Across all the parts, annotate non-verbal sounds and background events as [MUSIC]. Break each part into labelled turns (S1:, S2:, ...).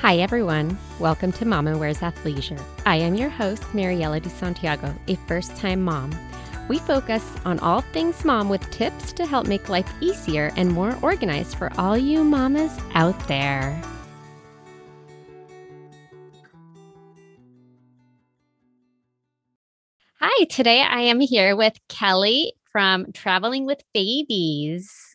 S1: Hi, everyone. Welcome to Mama Wears Athleisure. I am your host, Mariela de Santiago, a first time mom. We focus on all things mom with tips to help make life easier and more organized for all you mamas out there. Hi, today I am here with Kelly from Traveling with Babies.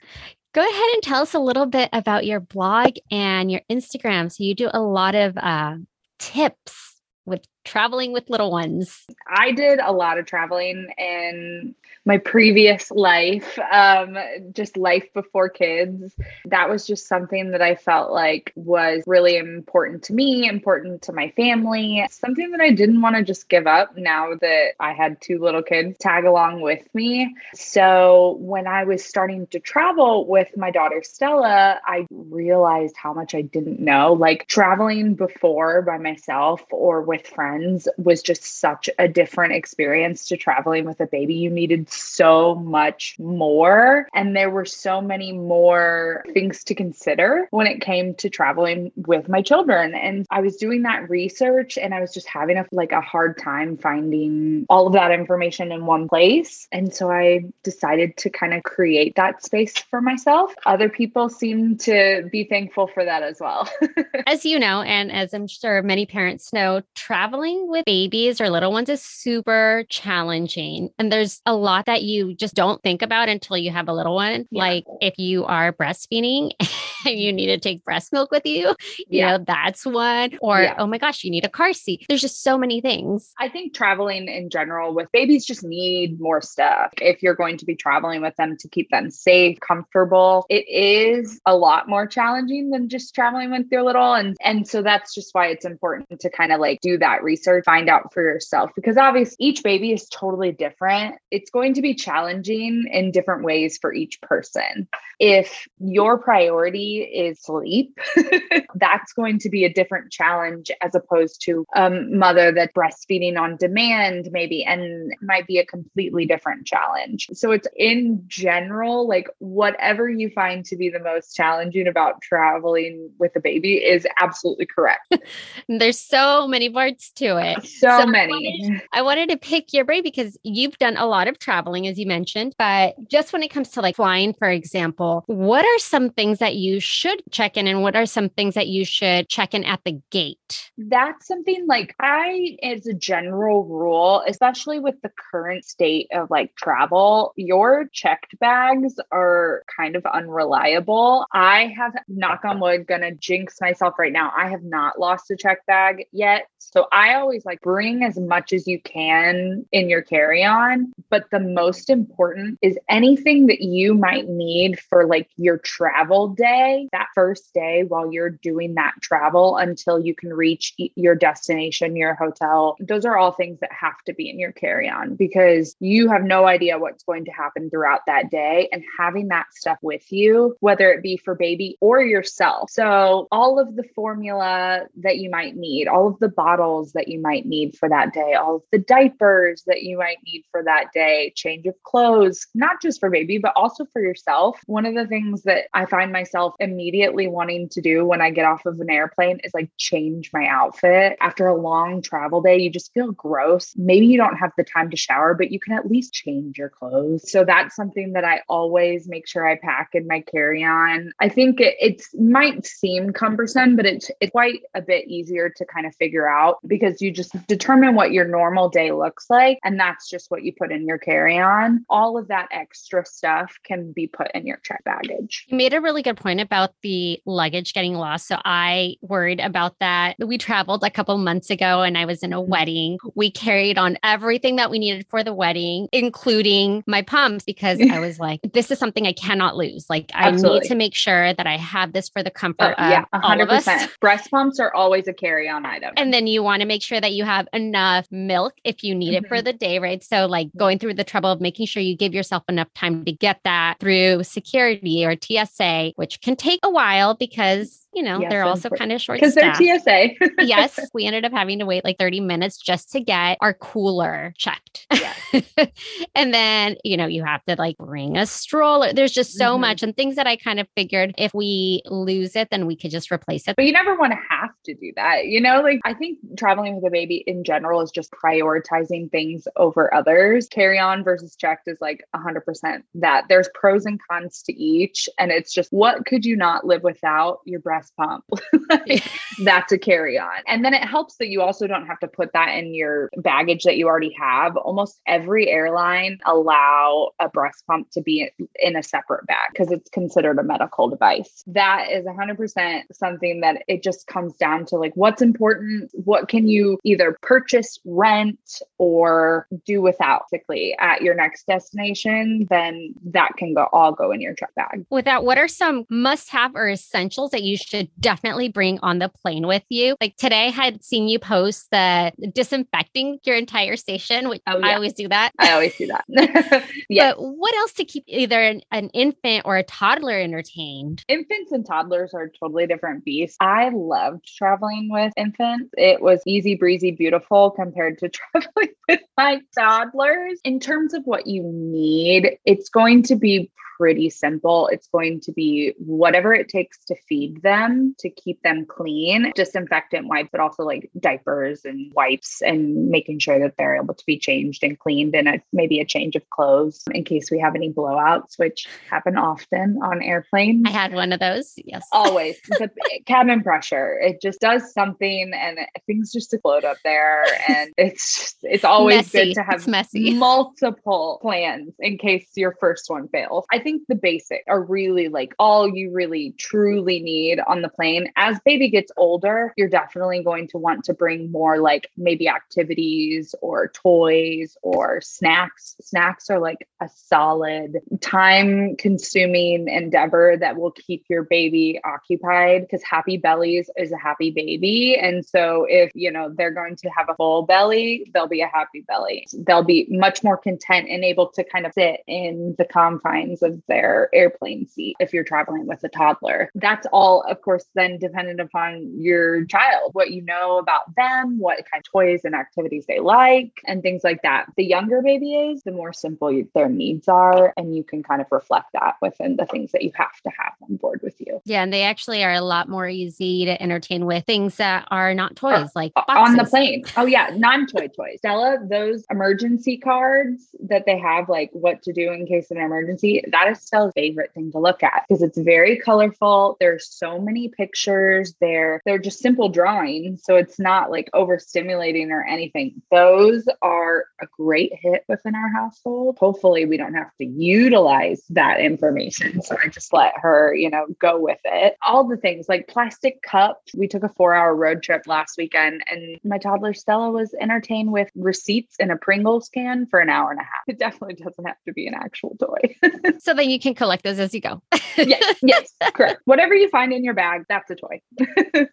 S1: Go ahead and tell us a little bit about your blog and your Instagram. So, you do a lot of uh, tips with traveling with little ones.
S2: I did a lot of traveling in my previous life, um, just life before kids. That was just something that I felt like was really important to me, important to my family, something that I didn't want to just give up now that I had two little kids tag along with me. So when I was starting to travel with my daughter Stella, I realized how much I didn't know. Like traveling before by myself or with friends was just such a different experience to traveling with a baby. You needed so much more. And there were so many more things to consider when it came to traveling with my children. And I was doing that research and I was just having a like a hard time finding all of that information in one place. And so I decided to kind of create that space for myself. Other people seem to be thankful for that as well. [LAUGHS]
S1: as you know, and as I'm sure many parents know, traveling with babies or little ones is super challenging. And there's a lot that you just don't think about until you have a little one. Yeah. Like if you are breastfeeding [LAUGHS] and you need to take breast milk with you, you yeah. know, that's one. Or, yeah. oh my gosh, you need a car seat. There's just so many things.
S2: I think traveling in general with babies just need more stuff. If you're going to be traveling with them to keep them safe, comfortable, it is a lot more challenging than just traveling with your little. And and so that's just why it's important to kind of like do that research, find out for yourself because obviously each baby is totally different. It's going to be challenging in different ways for each person. If your priority is sleep, [LAUGHS] that's going to be a different challenge as opposed to a mother that's breastfeeding on demand, maybe, and might be a completely different challenge. So it's in general, like whatever you find to be the most challenging about traveling with a baby is absolutely correct. [LAUGHS]
S1: There's so many parts to it. [LAUGHS]
S2: So, so many.
S1: I wanted, I wanted to pick your brain because you've done a lot of traveling, as you mentioned, but just when it comes to like flying, for example, what are some things that you should check in and what are some things that you should check in at the gate?
S2: That's something like I, as a general rule, especially with the current state of like travel, your checked bags are kind of unreliable. I have, knock on wood, gonna jinx myself right now. I have not lost a check bag yet. So I always like bring as much as you can in your carry on. But the most important is anything that you might need for like your travel day, that first day while you're doing that travel until you can reach your destination, your hotel. Those are all things that have to be in your carry on because you have no idea what's going to happen throughout that day. And having that stuff with you, whether it be for baby or yourself. So, all of the formula that you might need, all of the bottles that you might need for that day, all of the diapers that you might need for that day, change of clothes, not just for baby, but also for yourself. One of the things that I find myself immediately wanting to do when I get off of an airplane is like change my outfit. After a long travel day, you just feel gross. Maybe you don't have the time to shower, but you can at least change your clothes. So that's something that I always make sure I pack in my carry on. I think it might seem cumbersome, but it's, it's quite a bit easier to kind of figure out because you just determine what your normal day looks like. And that's just what you put in your carry on. All of that extra stuff can be put in your check baggage.
S1: You made a really good point about the luggage getting lost. So I worried about that. We traveled a couple months ago and I was in a mm-hmm. wedding. We carried on everything that we needed for the wedding, including my pumps, because I was like, [LAUGHS] this is something I cannot lose. Like, I Absolutely. need to make sure that I have this for the comfort uh, yeah, 100%.
S2: Breast pumps are always a carry on item.
S1: And then you want to make sure that you have enough milk if you need mm-hmm. it for mm-hmm. the day, right? So, like going through the trouble of making sure you give yourself enough time to get that through security or TSA, which can take a while because you know, yes, they're also kind of short
S2: because they're TSA.
S1: yes, [LAUGHS] we ended up having to wait like 30 minutes just to get our cooler checked. Yes. [LAUGHS] and then, you know, you have to like bring a stroller. There's just so mm-hmm. much and things that I kind of figured if we lose it, then we could just replace it.
S2: But you never want to have to do that. You know, like I think traveling with a baby in general is just prioritizing things over others. Carry on versus checked is like 100% that there's pros and cons to each. And it's just what could you not live without your breast pump? [LAUGHS] like, [LAUGHS] that's a carry on. And then it helps that you also don't have to put that in your baggage that you already have. Almost every airline allow a breast pump to be in a separate bag because it's considered a medical device. That is 100% something that it just comes down to like what's important, what can you either purchase, rent, or do without quickly at your next destination, then that can go all go in your truck bag.
S1: Without what are some must have or essentials that you should definitely bring on the plane with you? Like today I had seen you post the disinfecting your entire station, which oh, yeah. I always do that.
S2: I always do that. [LAUGHS]
S1: yeah. But what else to keep either an, an infant or a toddler entertained?
S2: Infants and toddlers are totally different beasts. I loved traveling with infants. It was easy breezy, beautiful compared to [LAUGHS] traveling with my toddlers. In terms of what you need, it's going to be pretty simple. It's going to be whatever it takes to feed them, to keep them clean, disinfectant wipes, but also like diapers and wipes and making sure that they're able to be changed and cleaned and a, maybe a change of clothes in case we have any blowouts, which happen often on airplanes.
S1: I had one of those. Yes.
S2: Always. the [LAUGHS] cabin pressure. It just does something and things just explode up there. And it's just, it's always messy. good to have [LAUGHS] multiple plans in case your first one fails. I think the basic are really like all you really truly need on the plane. As baby gets older, you're definitely going to want to bring more like maybe activities or toys or snacks. Snacks are like a solid time consuming endeavor that will keep your baby occupied because happy bellies is a happy baby. And so if, you know, they're going to have a full belly, they'll be a happy belly. They'll be much more content and able to kind of sit in the confines of their airplane seat if you're traveling with a toddler. That's all, of course, then dependent upon your child, what you know about them, what kind of toys and activities they like, and things like that. The younger baby is, the more simple their needs are. And you can kind of reflect that within the things that you have to have on board with you.
S1: Yeah. And they actually are a lot more easy to entertain with things that are not uh, toys, like
S2: boxes. on the plane. Oh, yeah. Non toy toys. Stella, those emergency cards that they have, like what to do in case of an emergency, that that is favorite thing to look at because it's very colorful. There's so many pictures. They're they're just simple drawings, so it's not like overstimulating or anything. Those are a great hit within our household. Hopefully, we don't have to utilize that information. So I just let her, you know, go with it. All the things like plastic cups. We took a four-hour road trip last weekend, and my toddler Stella was entertained with receipts in a Pringles can for an hour and a half. It definitely doesn't have to be an actual toy. [LAUGHS]
S1: so then you can collect those as you go.
S2: yes, [LAUGHS] yes, correct. Whatever you find in your bag, that's a toy. [LAUGHS]
S1: and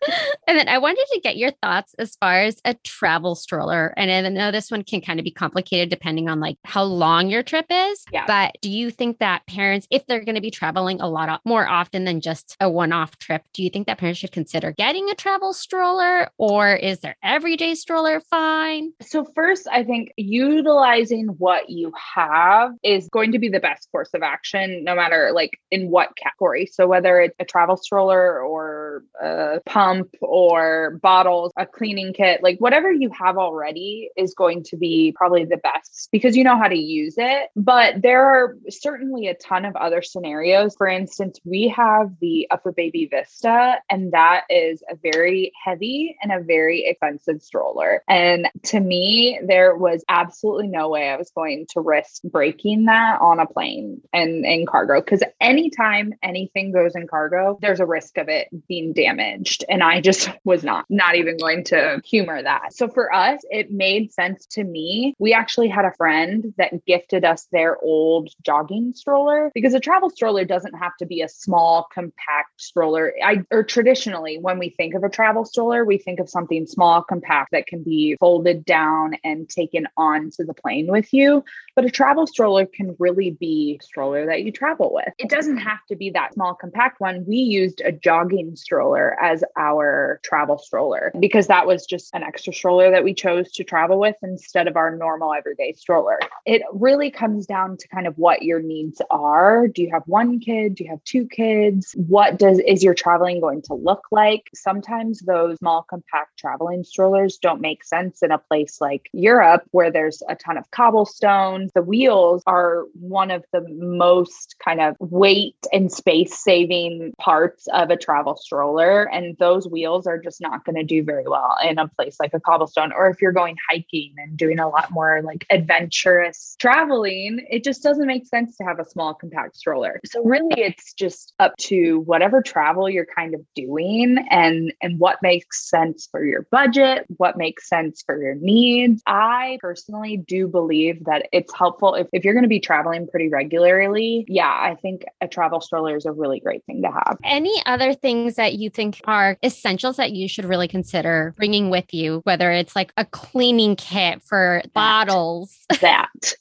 S1: then I wanted to get your thoughts as far as a travel stroller. And I know this one can kind of be complicated depending on like how long your trip is.
S2: Yeah.
S1: But do you think that parents, if they're going to be traveling a lot more often than just a one-off trip, do you think that parents should consider getting a travel stroller or is their everyday stroller fine?
S2: So first, I think utilizing what you have is going to be the best course of action no matter like in what category. So whether it's a travel stroller or a pump or bottles, a cleaning kit, like whatever you have already is going to be probably the best because you know how to use it. But there are certainly a ton of other scenarios. For instance, we have the UPPAbaby Vista, and that is a very heavy and a very expensive stroller. And to me, there was absolutely no way I was going to risk breaking that on a plane. And in, cargo because anytime anything goes in cargo, there's a risk of it being damaged. And I just [LAUGHS] was not, not even going to humor that. So for us, it made sense to me. We actually had a friend that gifted us their old jogging stroller because a travel stroller doesn't have to be a small, compact stroller. I or traditionally, when we think of a travel stroller, we think of something small, compact that can be folded down and taken onto the plane with you. But a travel stroller can really be stroller stroller that you travel with. It doesn't mm-hmm. have to be that small, compact one. We used a jogging stroller as our travel stroller because that was just an extra stroller that we chose to travel with instead of our normal everyday stroller. It really comes down to kind of what your needs are. Do you have one kid? Do you have two kids? What does is your traveling going to look like? Sometimes those small compact traveling strollers don't make sense in a place like Europe where there's a ton of cobblestones. The wheels are one of the most kind of weight and space saving parts of a travel stroller and those wheels are just not going to do very well in a place like a cobblestone or if you're going hiking and doing a lot more like adventurous traveling, it just doesn't make sense to have a small compact stroller. So really it's just up to whatever travel you're kind of doing and and what makes sense for your budget, what makes sense for your needs. I personally do believe that it's helpful if, if you're going to be traveling pretty regularly. Yeah, I think a travel stroller is a really great thing to have.
S1: Any other things that you think are essentials that you should really consider bringing with you, whether it's like a cleaning kit for that, bottles? [LAUGHS]
S2: That.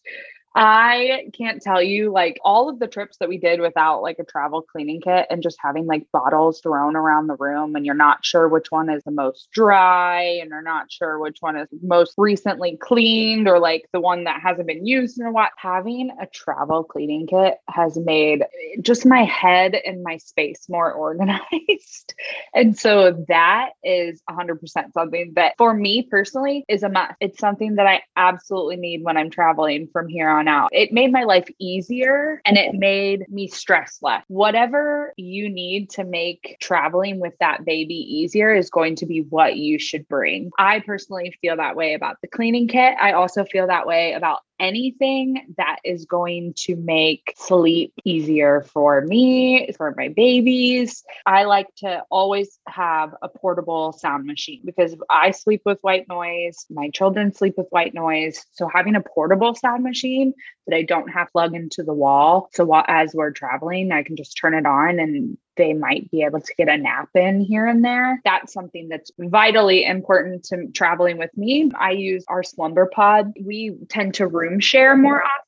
S2: I can't tell you like all of the trips that we did without like a travel cleaning kit and just having like bottles thrown around the room and you're not sure which one is the most dry and you're not sure which one is most recently cleaned or like the one that hasn't been used in a while. Having a travel cleaning kit has made just my head and my space more [LAUGHS] organized. and so that is 100% something that for me personally is a must. It's something that I absolutely need when I'm traveling from here on out. It made my life easier and it made me stress less. Whatever you need to make traveling with that baby easier is going to be what you should bring. I personally feel that way about the cleaning kit. I also feel that way about anything that is going to make sleep easier for me, for my babies. I like to always have a portable sound machine because I sleep with white noise, my children sleep with white noise. So having a portable sound machine that I don't have plug into the wall. So while, as we're traveling, I can just turn it on and they might be able to get a nap in here and there. That's something that's vitally important to traveling with me. I use our slumber pod. We tend to room share more often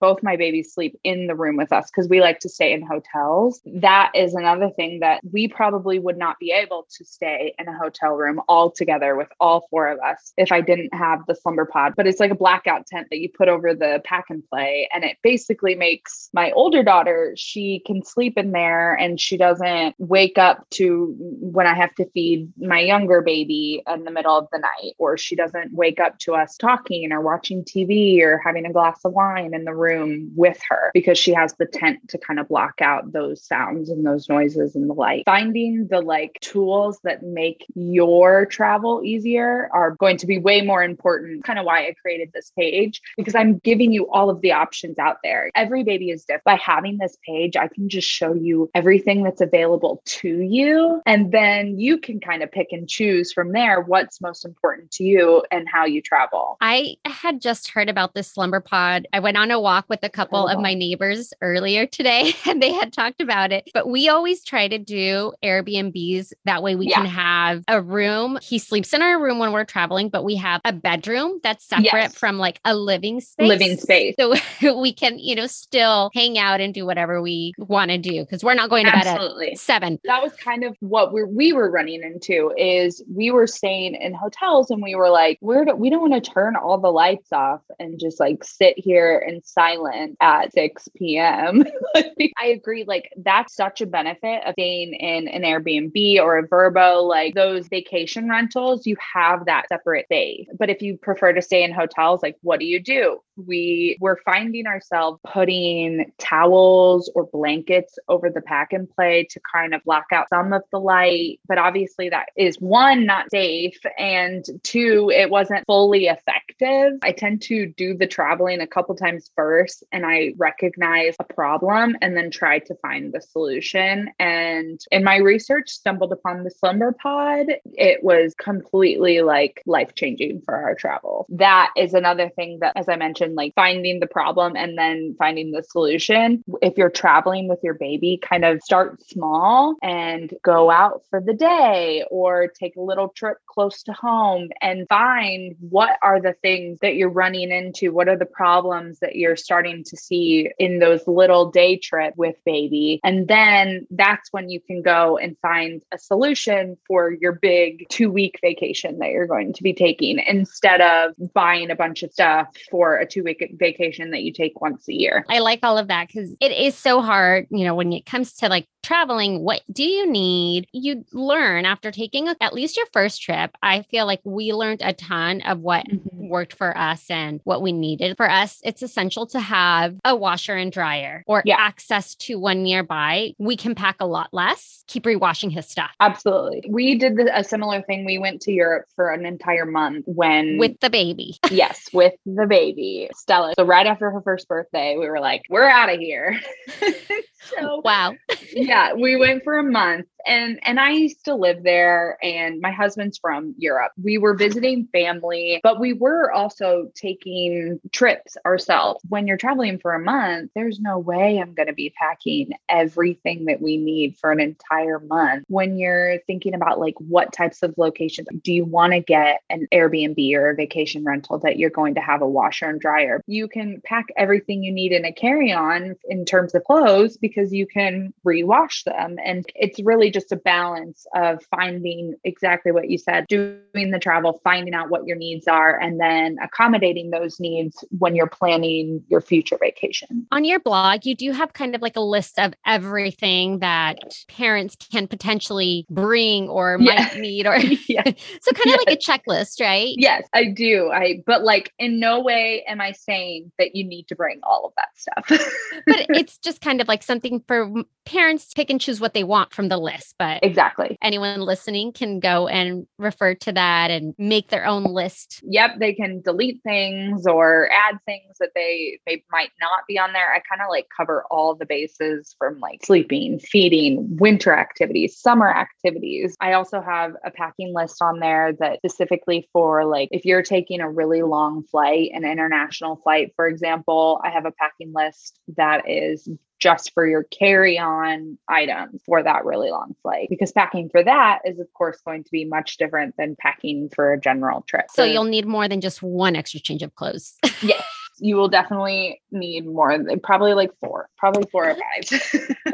S2: both my babies sleep in the room with us because we like to stay in hotels. That is another thing that we probably would not be able to stay in a hotel room all together with all four of us if I didn't have the slumber pod. But it's like a blackout tent that you put over the pack and play. And it basically makes my older daughter, she can sleep in there and she doesn't wake up to when I have to feed my younger baby in the middle of the night, or she doesn't wake up to us talking or watching TV or having a glass of wine in the room with her because she has the tent to kind of block out those sounds and those noises and the light. Finding the like tools that make your travel easier are going to be way more important. Kind of why I created this page because I'm giving you all of the options out there. Every baby is different. By having this page, I can just show you everything that's available to you. And then you can kind of pick and choose from there what's most important to you and how you travel.
S1: I had just heard about this slumber pod. I went on a walk with a couple oh. of my oh. neighbors earlier today [LAUGHS] and they had talked about it. But we always try to do Airbnbs. That way we yeah. can have a room. He sleeps in our room when we're traveling, but we have a bedroom that's separate yes. from like a living space.
S2: Living space.
S1: So [LAUGHS] we can, you know, still hang out and do whatever we want to do because we're not going to Absolutely. bed at seven.
S2: That was kind of what we we were running into is we were staying in hotels and we were like, we're we don't want to turn all the lights off and just like sit here in silent at 6 p.m. [LAUGHS] I agree. Like, that's such a benefit of staying in an Airbnb or a Vrbo, like those vacation rentals, you have that separate space. But if you prefer to stay in hotels, like, what do you do? We were finding ourselves putting towels or blankets over the pack and play to kind of block out some of the light. But obviously, that is one, not safe. And two, it wasn't fully effective. I tend to do the traveling a couple times first and I recognize a problem and then try to find the solution. And in my research, stumbled upon the slumber pod. It was completely like life changing for our travel. That is another thing that, as I mentioned, like finding the problem and then finding the solution. If you're traveling with your baby, kind of start small and go out for the day or take a little trip close to home and find what are the things that you're running into? What are the problems that you're starting starting to see in those little day trip with baby. And then that's when you can go and find a solution for your big two week vacation that you're going to be taking instead of buying a bunch of stuff for a two week vacation that you take once a year.
S1: I like all of that because it is so hard, you know, when it comes to like traveling, what do you need? You learn after taking a, at least your first trip. I feel like we learned a ton of what mm-hmm. worked for us and what we needed. For us, it's essential to have a washer and dryer or yeah. access to one nearby. We can pack a lot less, keep rewashing his stuff.
S2: Absolutely. We did a similar thing. We went to Europe for an entire month when
S1: with the baby. [LAUGHS]
S2: yes, with the baby, Stella. So right after her first birthday, we were like, we're out of here. [LAUGHS]
S1: so wow.
S2: yeah, we went for a month and and I used to live there and my husband's from Europe. We were visiting family, but we were also taking trips ourselves. When you're traveling for a month, there's no way I'm going to be packing everything that we need for an entire month. When you're thinking about like what types of locations do you want to get an Airbnb or a vacation rental that you're going to have a washer and dryer, you can pack everything you need in a carry-on in terms of clothes because you can rewash them and it's really just a balance of finding exactly what you said, doing the travel, finding out what your needs are, and then accommodating those needs when you're planning your future vacation.
S1: On your blog, you do have kind of like a list of everything that parents can potentially bring or yeah. might need, or [LAUGHS] yeah. [LAUGHS] so kind of yes. like a checklist, right?
S2: Yes, I do. I but like in no way am I saying that you need to bring all of that stuff. [LAUGHS]
S1: but it's just kind of like something for parents to pick and choose what they want from the list but
S2: exactly.
S1: anyone listening can go and refer to that and make their own list.
S2: Yep they can delete things or add things that they they might not be on there. I kind of like cover all the bases from like sleeping feeding winter activities summer activities. I also have a packing list on there that specifically for like if you're taking a really long flight an international flight for example i have a packing list that is just for your carry on items for that really long flight because packing for that is of course going to be much different than packing for a general trip.
S1: So mm. you'll need more than just one extra change of clothes. [LAUGHS]
S2: yes. You will definitely need more, probably like four, probably four or five.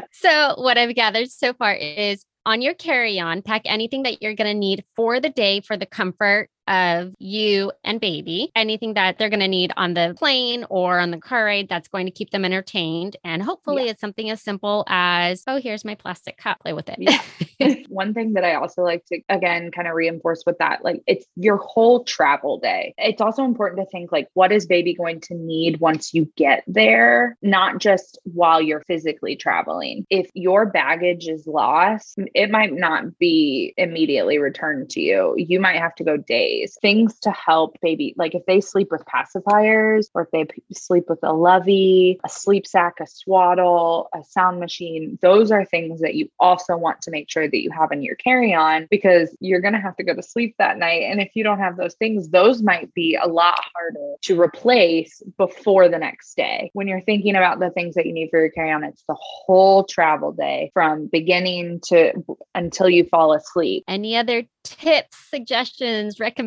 S2: [LAUGHS]
S1: so, what I've gathered so far is on your carry on, pack anything that you're going to need for the day for the comfort of you and baby, anything that they're going to need on the plane or on the car ride that's going to keep them entertained. And hopefully, yeah. it's something as simple as, oh, here's my plastic cup, play with it.
S2: Yeah. [LAUGHS] One thing that I also like to, again, kind of reinforce with that, like it's your whole travel day. It's also important to think, like, what is baby going to need once you get there, not just while you're physically traveling. If your baggage is lost, it might not be immediately returned to you. You might have to go days ways, things to help baby. Like if they sleep with pacifiers or if they p- sleep with a lovey, a sleep sack, a swaddle, a sound machine, those are things that you also want to make sure that you have in your carry on because you're going to have to go to sleep that night. And if you don't have those things, those might be a lot harder to replace before the next day. When you're thinking about the things that you need for your carry on, it's the whole travel day from beginning to until you fall asleep.
S1: Any other tips, suggestions, recommendations?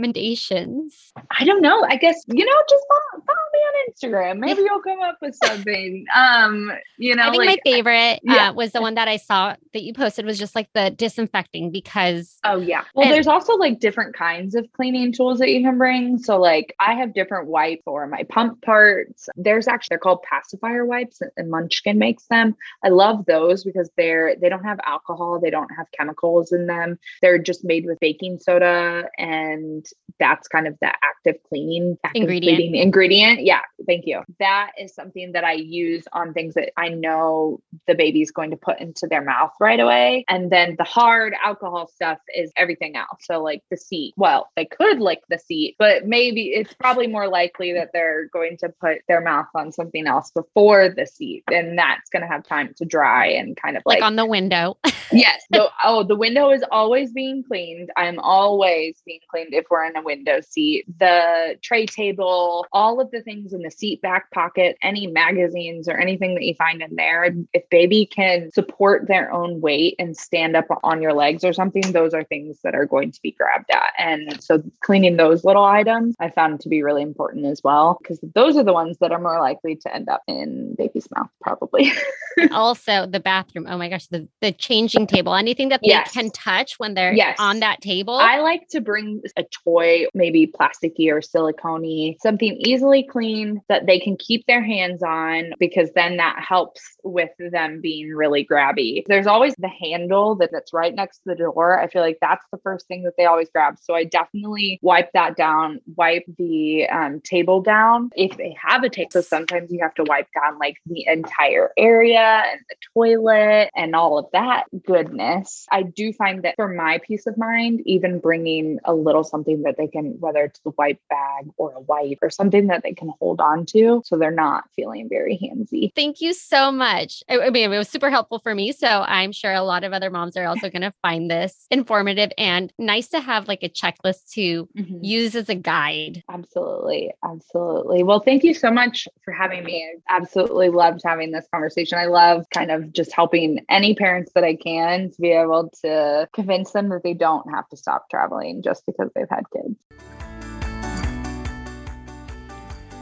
S2: I don't know. I guess, you know, just follow, follow me on Instagram. Maybe you'll come up with something. Um, you know,
S1: I think like, my favorite uh, yeah. was the one that I saw that you posted was just like the disinfecting because
S2: Oh yeah. Well, there's also like different kinds of cleaning tools that you can bring. So like I have different wipes for my pump parts. There's actually they're called pacifier wipes and Munchkin makes them. I love those because they're they don't have alcohol, they don't have chemicals in them. They're just made with baking soda and that's kind of the active cleaning active
S1: ingredient.
S2: Cleaning ingredient. Yeah, thank you. That is something that I use on things that I know the baby's going to put into their mouth right away. And then the hard alcohol stuff is everything else. So like the seat. Well, they could lick the seat, but maybe it's probably more likely that they're going to put their mouth on something else before the seat. And that's going to have time to dry and kind of like,
S1: like on the window. [LAUGHS]
S2: yes. The, oh, the window is always being cleaned. I'm always being cleaned if we're in a window seat. The tray table, all of the things in the seat back pocket, any magazines or anything that you find in there. If baby can support their own weight and stand up on your legs or something, those are things that are going to be grabbed at. And so cleaning those little items I found to be really important as well, because those are the ones that are more likely to end up in baby's mouth, probably. [LAUGHS]
S1: also, the bathroom. Oh my gosh, the, the changing table, anything that that yes. they can touch when they're yes. on that table?
S2: I like to bring a toy, maybe plasticky or silicone, something easily clean that they can keep their hands on because then that helps with them being really grabby. There's always the handle that, that's right next to the door. I feel like that's the first thing that they always grab. So I definitely wipe that down, wipe the um, table down if they have a table. So sometimes you have to wipe down like the entire area and the toilet and all of that goodness. I do find that for my peace of mind, even bringing a little something that they can, whether it's the white bag or a wipe or something that they can hold on to so they're not feeling very handsy.
S1: Thank you so much. I, I mean, it was super helpful for me. So I'm sure a lot of other moms are also going [LAUGHS] to find this informative and nice to have like a checklist to mm-hmm. use as a guide.
S2: Absolutely. Absolutely. Well, thank you so much for having me. I absolutely loved having this conversation. I love kind of just helping any parents that I can to be able to convince them that they don't have to stop traveling just because they've had kids.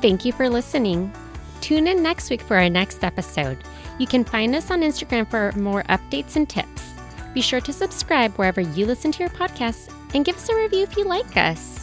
S1: Thank you for listening. Tune in next week for our next episode. You can find us on Instagram for more updates and tips. Be sure to subscribe wherever you listen to your podcasts and give us a review if you like us.